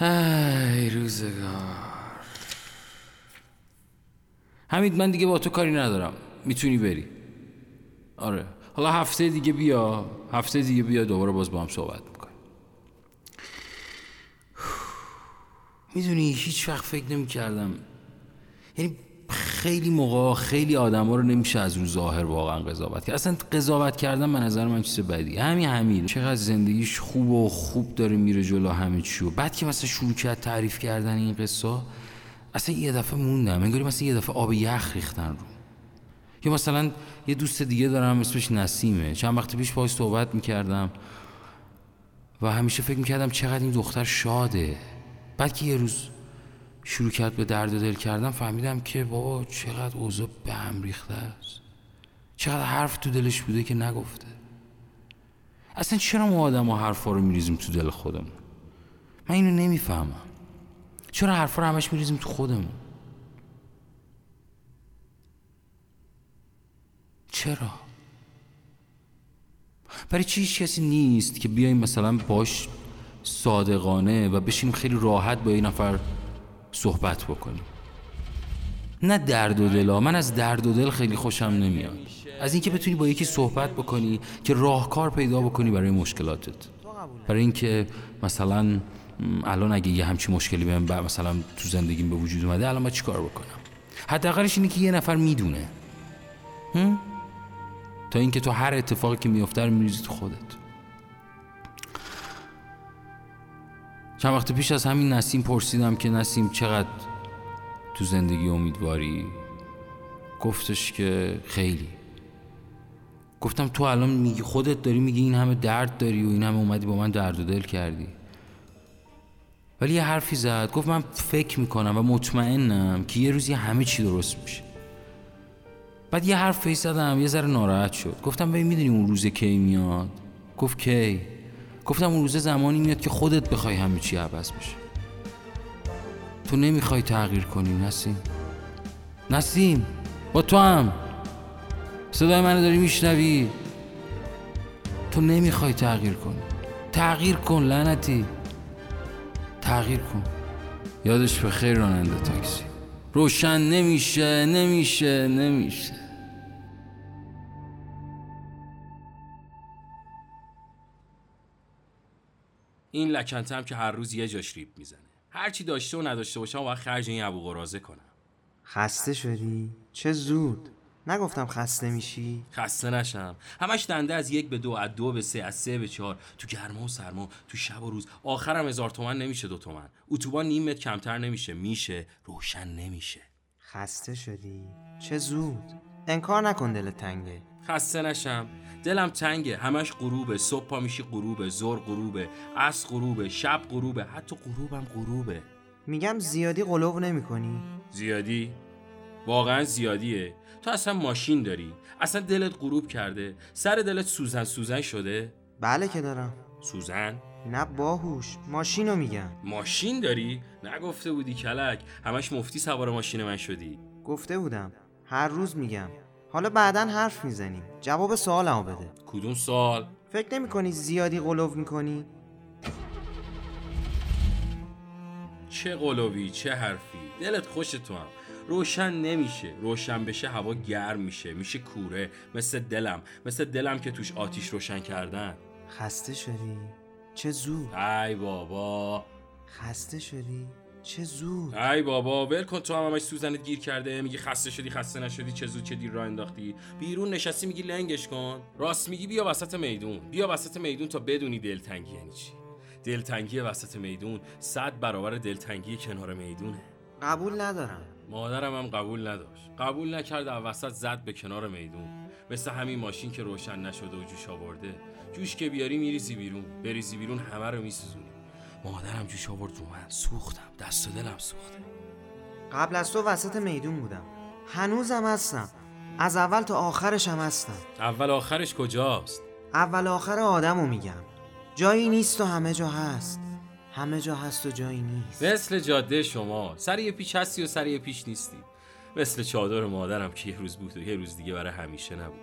ای روزگار. حمید من دیگه با تو کاری ندارم. می‌تونی بری. آره. حالا هفته دیگه بیا. هفته دیگه بیا دوباره باز با هم صحبت می‌کنیم. می‌دونی هیچ وقت فکر نمی کردم یعنی خیلی موقع خیلی آدم ها رو نمیشه از رو ظاهر واقعا قضاوت کرد. اصلا قضاوت کردن به نظر من چیز بدی. همین همین. چقدر زندگیش خوب و خوب داره میره جلو همه چیو. بعد که مثلا شروع کرد تعریف کردن این قصه اصلا یه دفعه موندم. انگاری مثلا یه دفعه آب یخ ریختن رو. یا مثلا یه دوست دیگه دارم اسمش نسیمه. چند وقت پیش باهاش صحبت می‌کردم و همیشه فکر می‌کردم چقدر این دختر شاده. بعد که یه روز شروع کرد به درد دل کردن فهمیدم که بابا چقدر اوضاع به هم ریخته است. چقدر حرف تو دلش بوده که نگفته. اصلا چرا ما آدم ها حرفا رو میریزیم تو دل خودمون؟ من اینو نمی‌فهمم. چرا حرفا رو همش میریزیم تو خودمون؟ چرا؟ برای چی هیچ کسی نیست که بیایم مثلا باش صادقانه و بشینیم خیلی راحت با این نفر صحبت بکنیم. نه درد و دلا من از درد و دل خیلی خوشم نمیاد. از اینکه بتونی با یکی صحبت بکنی که راهکار پیدا بکنی برای مشکلاتت. برای اینکه مثلا الان اگه یه همچی مشکلی بهم مثلا تو زندگیم به وجود اومده الان من چیکار بکنم؟ حداقلش اینه که یه نفر می‌دونه. تا اینکه تو هر اتفاقی که میفته رو میریزی تو خودت. چند وقت پیش از همین نسیم پرسیدم که نسیم چقدر تو زندگی امیدواری؟ گفتش که خیلی. گفتم تو الان میگی خودت داری میگی این همه درد داری و این همه اومدی با من درد و دل کردی. ولی یه حرفی زد. گفت من فکر می‌کنم و مطمئنم که یه روزی همه چی درست میشه. بعد یه حرف فیس زدم. یه ذره ناراحت شد. گفتم ببین می‌دونی اون روز کی میاد؟ گفت کی؟ گفتم اون روز زمانی میاد که خودت بخوای همه چی عوض بشه. تو نمی‌خوای تغییر کنی نسیم. نسیم با تو هم. صدای منو داری میشنوی؟ تو نمی‌خوای تغییر کنی. تغییر کن لعنتی. تغییر کن. یادش به خیر راننده تاکسی. روشن نمیشه نمیشه نمیشه. این لکنته هم که هر روز یه جاش ریب می‌زنه. هرچی داشته و نداشته باشم و خرج این ابو قرازه کنم. خسته شدی؟ چه زود. نگفتم خسته میشی؟ خسته نشم. همش دنده از یک به دو از دو به سه از سه به چهار. تو گرما و سرما تو شب و روز. آخرم هزار تومن نمیشه دو تومن. اتوبان نیم متر کمتر نمیشه. میشه. روشن نمیشه. خسته شدی؟ چه زود. انکار نکن دل تنگه. خسته نشم. دلم تنگه همش غروبه. صبح پا میشی غروبه. زور غروبه. عصر غروبه. شب غروبه. حتی غروبم غروبه. میگم زیادی قلوب نمی کنی؟ زیادی؟ واقعا زیادیه. تو اصلا ماشین داری. اصلا دلت غروب کرده. سر دلت سوزن سوزن شده؟ بله که دارم. سوزن؟ نه باهوش. ماشینو میگم. ماشین داری؟ نگفته بودی کلک. همش مفتی سوار ماشین من شدی. گفته بودم. هر روز میگم. حالا بعدا حرف می‌زنیم. جواب سوالمو بده. کدوم سال؟ فکر نمی کنی زیادی قلوب می‌کنی؟ چه قلوبی چه حرفی؟ دلت خوش تو هم. روشن نمیشه. روشن بشه هوا گرم میشه. میشه کوره. مثل دلم. مثل دلم که توش آتیش روشن کردن. خسته شدی؟ چه زود. ای بابا. خسته شدی؟ چه زود؟ ای بابا ول کن تو هم همش سوزنت گیر کرده میگی خسته شدی خسته نشدی چه زود چه دیر راه انداختی. بیرون نشستی میگی لنگش کن. راست میگی بیا وسط میدون. بیا وسط میدون تا بدونی دلتنگی یعنی چی. دلتنگی وسط میدون صد برابر دلتنگی کنار می‌دونه. قبول ندارم. مادرم هم قبول نداشت. قبول نکرد و وسط زد به کنار میدون. مثل همین ماشین که روشن نشده و جوش آورده. جوش که بیاری میریزی بیرون. بریزی بیرون همه رو میسوزونی. مادرم جوش آورد رو من. سوختم. دست و دلم سوخته. قبل از تو وسط میدون بودم. هنوزم هستم. از اول تا آخرش هم هستم. اول آخرش کجاست؟ اول آخر آدمو میگم. جایی نیست و همه جا هست. همه جا هست و جایی نیست. مثل جاده شما. سر یه پیش هستی و سر یه پیش نیستی. مثل چادر مادرم که یه روز بود و یه روز دیگه برای همیشه نبود.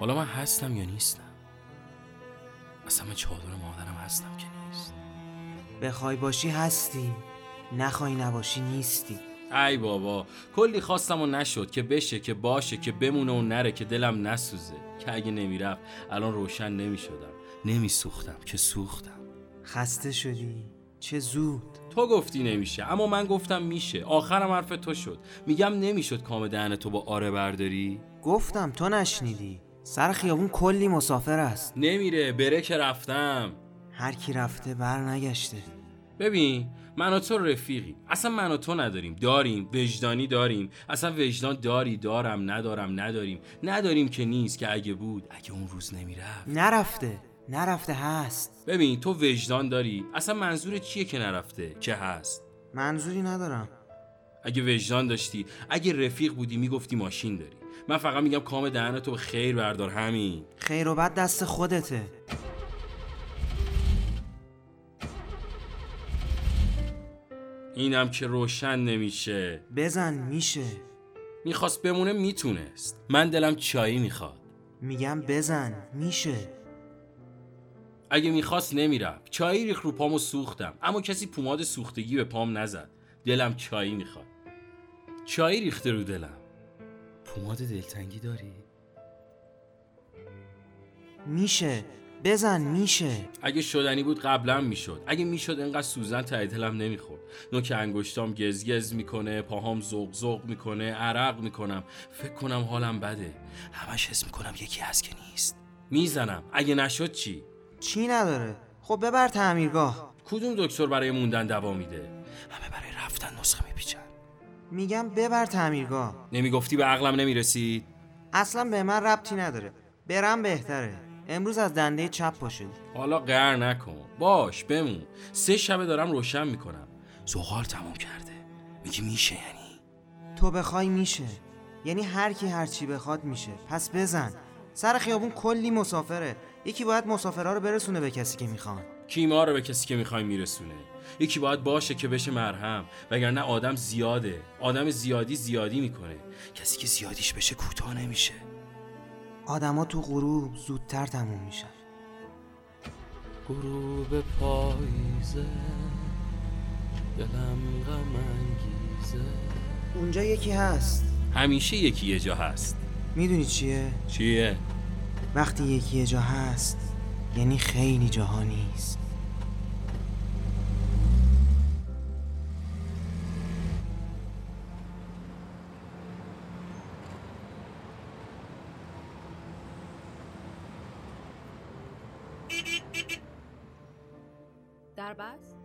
حالا من هستم یا نیستم؟ اصلا من چادر مادرم هستم که بخوای باشی هستی نخوای نباشی نیستی. ای بابا کلی خواستم و نشد که بشه که باشه که بمونه و نره که دلم نسوزه. که اگه نمی‌رفت الان روشن نمی‌شدم. نمیسوختم که سوختم. خسته شدی؟ چه زود. تو گفتی نمیشه اما من گفتم میشه. آخرم حرف تو شد. میگم نمی‌شد کام دهن تو با آره برداری؟ گفتم تو نشنیدی. سر خیابون کلی مسافر است. نمیره بره که رفتم. هر کی رفته بر نگشته. ببین من و تو رفیقی اصلا من و تو نداریم. داریم. وجدانی داریم. اصلا وجدان داری دارم ندارم نداریم. نداریم که نیست که اگه بود اگه اون روز نمی‌رفت. نرفته. نرفته هست. ببین تو وجدان داری. اصلا منظور چیه که نرفته؟ که هست؟ منظوری ندارم. اگه وجدان داشتی اگه رفیق بودی می‌گفتی ماشین داری. من فقط میگم کام دهن تو به خیر بردار همین. خیر و بد دست خودته. اینم که روشن نمیشه. بزن میشه. می‌خواست بمونه می‌تونست. من دلم چایی می‌خواد. میگم بزن میشه. اگه می‌خواست نمی‌رفت. چایی ریخ رو پامو سوختم. اما کسی پوماد سوختگی به پام نزد. دلم چایی می‌خواد. چایی ریخته رو دلم. پوماد دلتنگی داری؟ میشه. بزن میشه. اگه شدنی بود قبلا می‌شد. اگه می‌شد انقدر سوزن ته دلم نمی‌خورد. نوک انگشتام گزگز می‌کنه پاهام زوق زوق می‌کنه عرق می‌کنم. فکر کنم حالم بده. همش حس می‌کنم یکی هست که نیست. می‌زنم. اگه نشد چی؟ چی نداره؟ خب ببر تعمیرگاه. کدوم دکتر برای موندن دوا میده؟ همه برای رفتن نسخه میپیچن. میگم ببر تعمیرگاه. نمی‌گفتی به عقلم نمی‌رسید؟ اصلا به من ربطی نداره. برم بهتره. امروز از دنده چپ پاشد حالا قهر نکن. باش بمون. سه شبه دارم روشن می‌کنم. زغال تموم کرده. میگی میشه یعنی؟ تو بخوای میشه. یعنی هر کی هر چی بخواد میشه. پس بزن. سر خیابون کلی مسافره. یکی باید مسافرها رو برسونه به کسی که می‌خوان. کیما رو به کسی که می‌خوای میرسونه. یکی باید باشه که بشه مرهم. وگرنه آدم زیاده. آدم زیادی زیادی می‌کنه. کسی که زیادیش بشه کوتاه نمیشه. آدما تو غروب زودتر تموم میشن. غروب پاییزه. دلم غم انگیزه. اونجا یکی هست. همیشه یکی یه جا هست. می‌دونی چیه؟ چیه؟ وقتی یکی یه جا هست یعنی خیلی جاها نیست. در بست